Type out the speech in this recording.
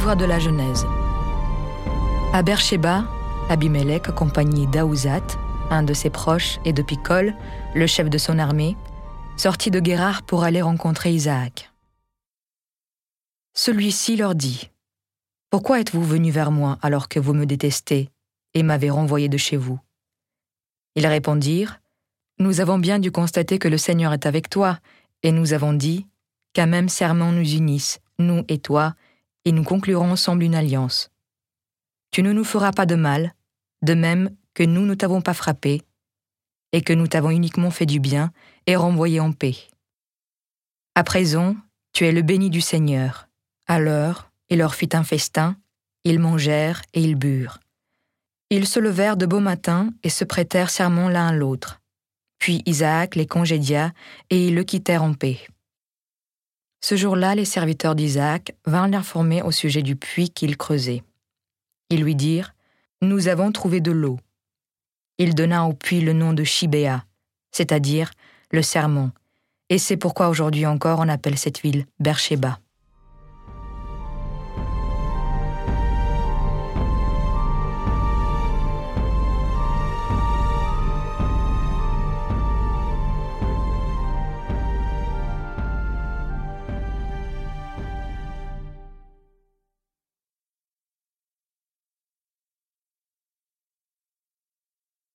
de la Genèse. À Beersheba, Abimelech, accompagné d'Aouzat, un de ses proches, et de Picol, le chef de son armée, sortit de Guérard pour aller rencontrer Isaac. Celui-ci leur dit Pourquoi êtes-vous venus vers moi alors que vous me détestez et m'avez renvoyé de chez vous? Ils répondirent Nous avons bien dû constater que le Seigneur est avec toi, et nous avons dit qu'un même serment nous unisse, nous et toi, et nous conclurons ensemble une alliance. Tu ne nous feras pas de mal, de même que nous ne t'avons pas frappé, et que nous t'avons uniquement fait du bien et renvoyé en paix. À présent, tu es le béni du Seigneur. Alors, il leur fit un festin, ils mangèrent et ils burent. Ils se levèrent de beau matin et se prêtèrent serment l'un à l'autre. Puis Isaac les congédia et ils le quittèrent en paix. Ce jour-là, les serviteurs d'Isaac vinrent l'informer au sujet du puits qu'il creusait. Ils lui dirent Nous avons trouvé de l'eau. Il donna au puits le nom de Shibéa, c'est-à-dire le sermon, et c'est pourquoi aujourd'hui encore on appelle cette ville Beersheba.